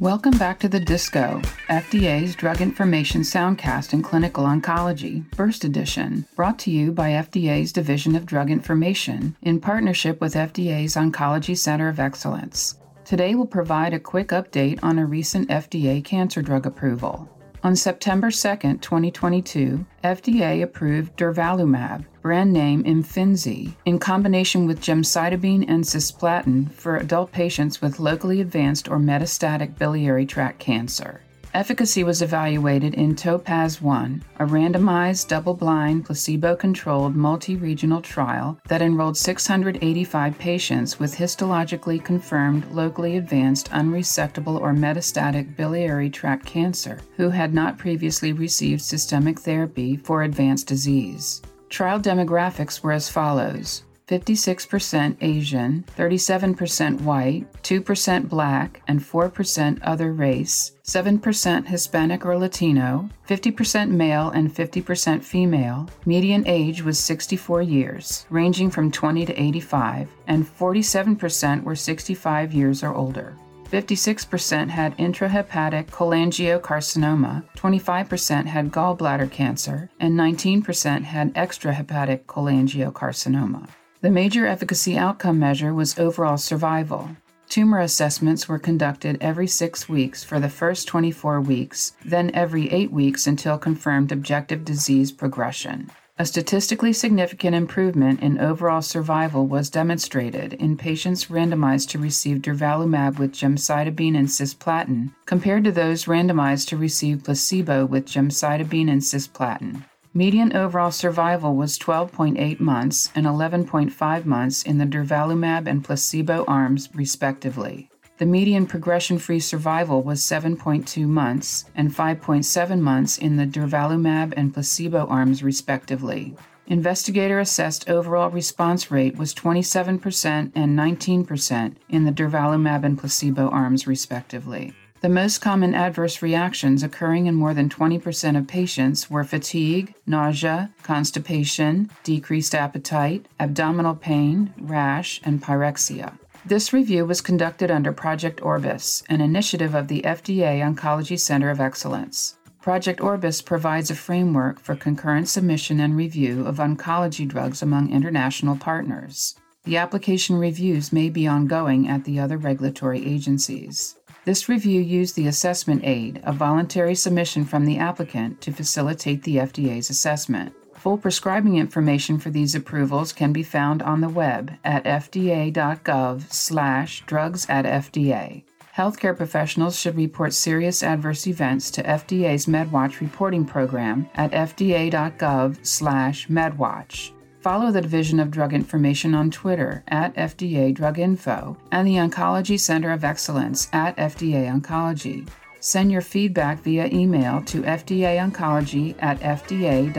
Welcome back to the Disco, FDA's Drug Information Soundcast in Clinical Oncology, First Edition, brought to you by FDA's Division of Drug Information in partnership with FDA's Oncology Center of Excellence. Today we'll provide a quick update on a recent FDA cancer drug approval. On September 2, 2022, FDA approved durvalumab, brand name Imfinzi, in combination with gemcitabine and cisplatin for adult patients with locally advanced or metastatic biliary tract cancer. Efficacy was evaluated in Topaz 1, a randomized, double blind, placebo controlled multi regional trial that enrolled 685 patients with histologically confirmed locally advanced unresectable or metastatic biliary tract cancer who had not previously received systemic therapy for advanced disease. Trial demographics were as follows 56% Asian, 37% white, 2% black, and 4% other race, 7% Hispanic or Latino, 50% male and 50% female. Median age was 64 years, ranging from 20 to 85, and 47% were 65 years or older. 56% had intrahepatic cholangiocarcinoma, 25% had gallbladder cancer, and 19% had extrahepatic cholangiocarcinoma. The major efficacy outcome measure was overall survival. Tumor assessments were conducted every six weeks for the first 24 weeks, then every eight weeks until confirmed objective disease progression. A statistically significant improvement in overall survival was demonstrated in patients randomized to receive durvalumab with gemcitabine and cisplatin compared to those randomized to receive placebo with gemcitabine and cisplatin. Median overall survival was 12.8 months and 11.5 months in the durvalumab and placebo arms, respectively. The median progression free survival was 7.2 months and 5.7 months in the durvalumab and placebo arms, respectively. Investigator assessed overall response rate was 27% and 19% in the durvalumab and placebo arms, respectively. The most common adverse reactions occurring in more than 20% of patients were fatigue, nausea, constipation, decreased appetite, abdominal pain, rash, and pyrexia. This review was conducted under Project Orbis, an initiative of the FDA Oncology Center of Excellence. Project Orbis provides a framework for concurrent submission and review of oncology drugs among international partners. The application reviews may be ongoing at the other regulatory agencies. This review used the assessment aid, a voluntary submission from the applicant, to facilitate the FDA's assessment. Full prescribing information for these approvals can be found on the web at fda.gov slash drugs at FDA. Healthcare professionals should report serious adverse events to FDA's MedWatch reporting program at fda.gov slash medwatch. Follow the Division of Drug Information on Twitter at FDA Drug Info and the Oncology Center of Excellence at FDA Oncology. Send your feedback via email to fdaoncology at fda.hhs.gov.